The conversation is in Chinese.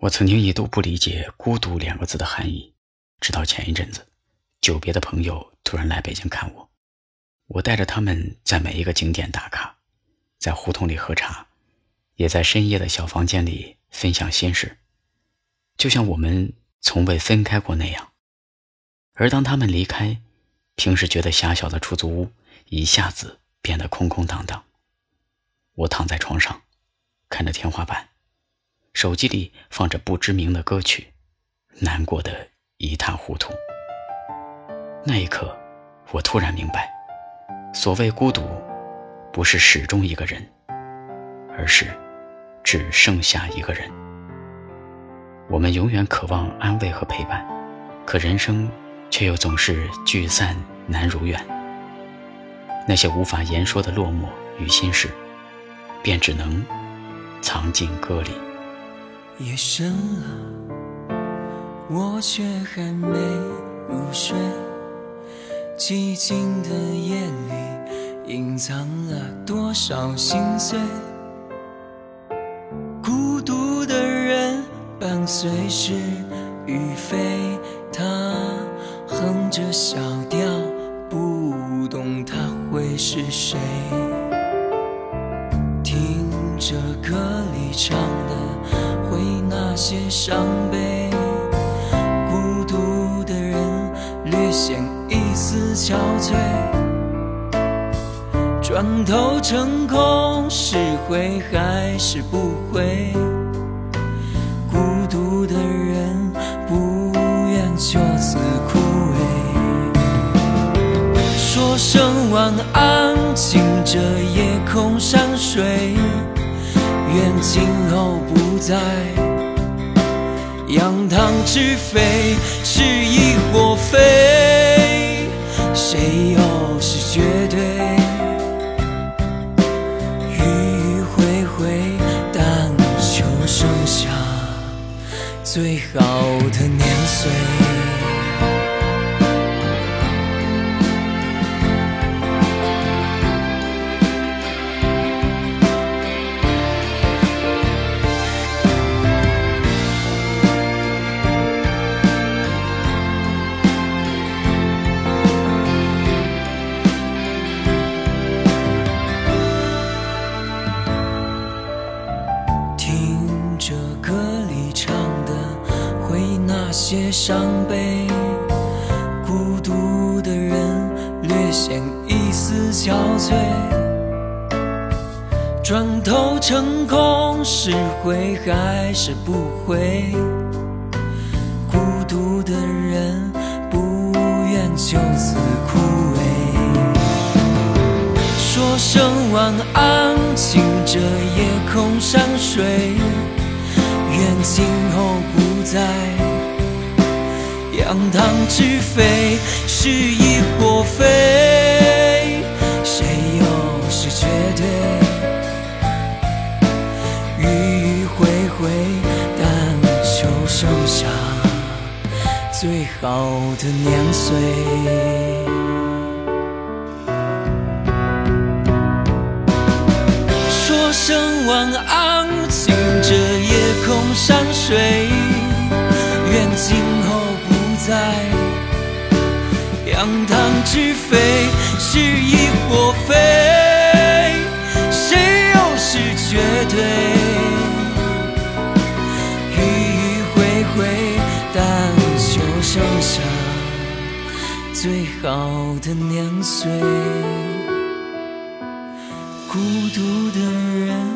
我曾经一度不理解“孤独”两个字的含义，直到前一阵子，久别的朋友突然来北京看我，我带着他们在每一个景点打卡，在胡同里喝茶，也在深夜的小房间里分享心事，就像我们从未分开过那样。而当他们离开，平时觉得狭小的出租屋一下子变得空空荡荡。我躺在床上，看着天花板。手机里放着不知名的歌曲，难过的一塌糊涂。那一刻，我突然明白，所谓孤独，不是始终一个人，而是只剩下一个人。我们永远渴望安慰和陪伴，可人生却又总是聚散难如愿。那些无法言说的落寞与心事，便只能藏进歌里。夜深了，我却还没入睡。寂静的夜里，隐藏了多少心碎？孤独的人伴随是与非，他哼着小调，不懂他会是谁。听着歌里唱的。些伤悲，孤独的人略显一丝憔悴。转头成空，是回还是不回？孤独的人不愿就此枯萎。说声晚安，敬着夜空山水，愿今后不再。扬汤止沸，是亦或非？谁又是绝对？迂迂回回，但求剩下最好的年岁。那些伤悲，孤独的人略显一丝憔悴。转头成空，是回还是不回？孤独的人不愿就此枯萎。说声晚安，敬着夜空山水，愿今后不再。扬汤止沸，是亦或非？谁又是绝对？迂迂回回，但求剩下最好的年岁。说声晚安，敬着夜空山水，是非，是亦或非？谁又是绝对？迂迂回回，但求剩下最好的年岁。孤独的人。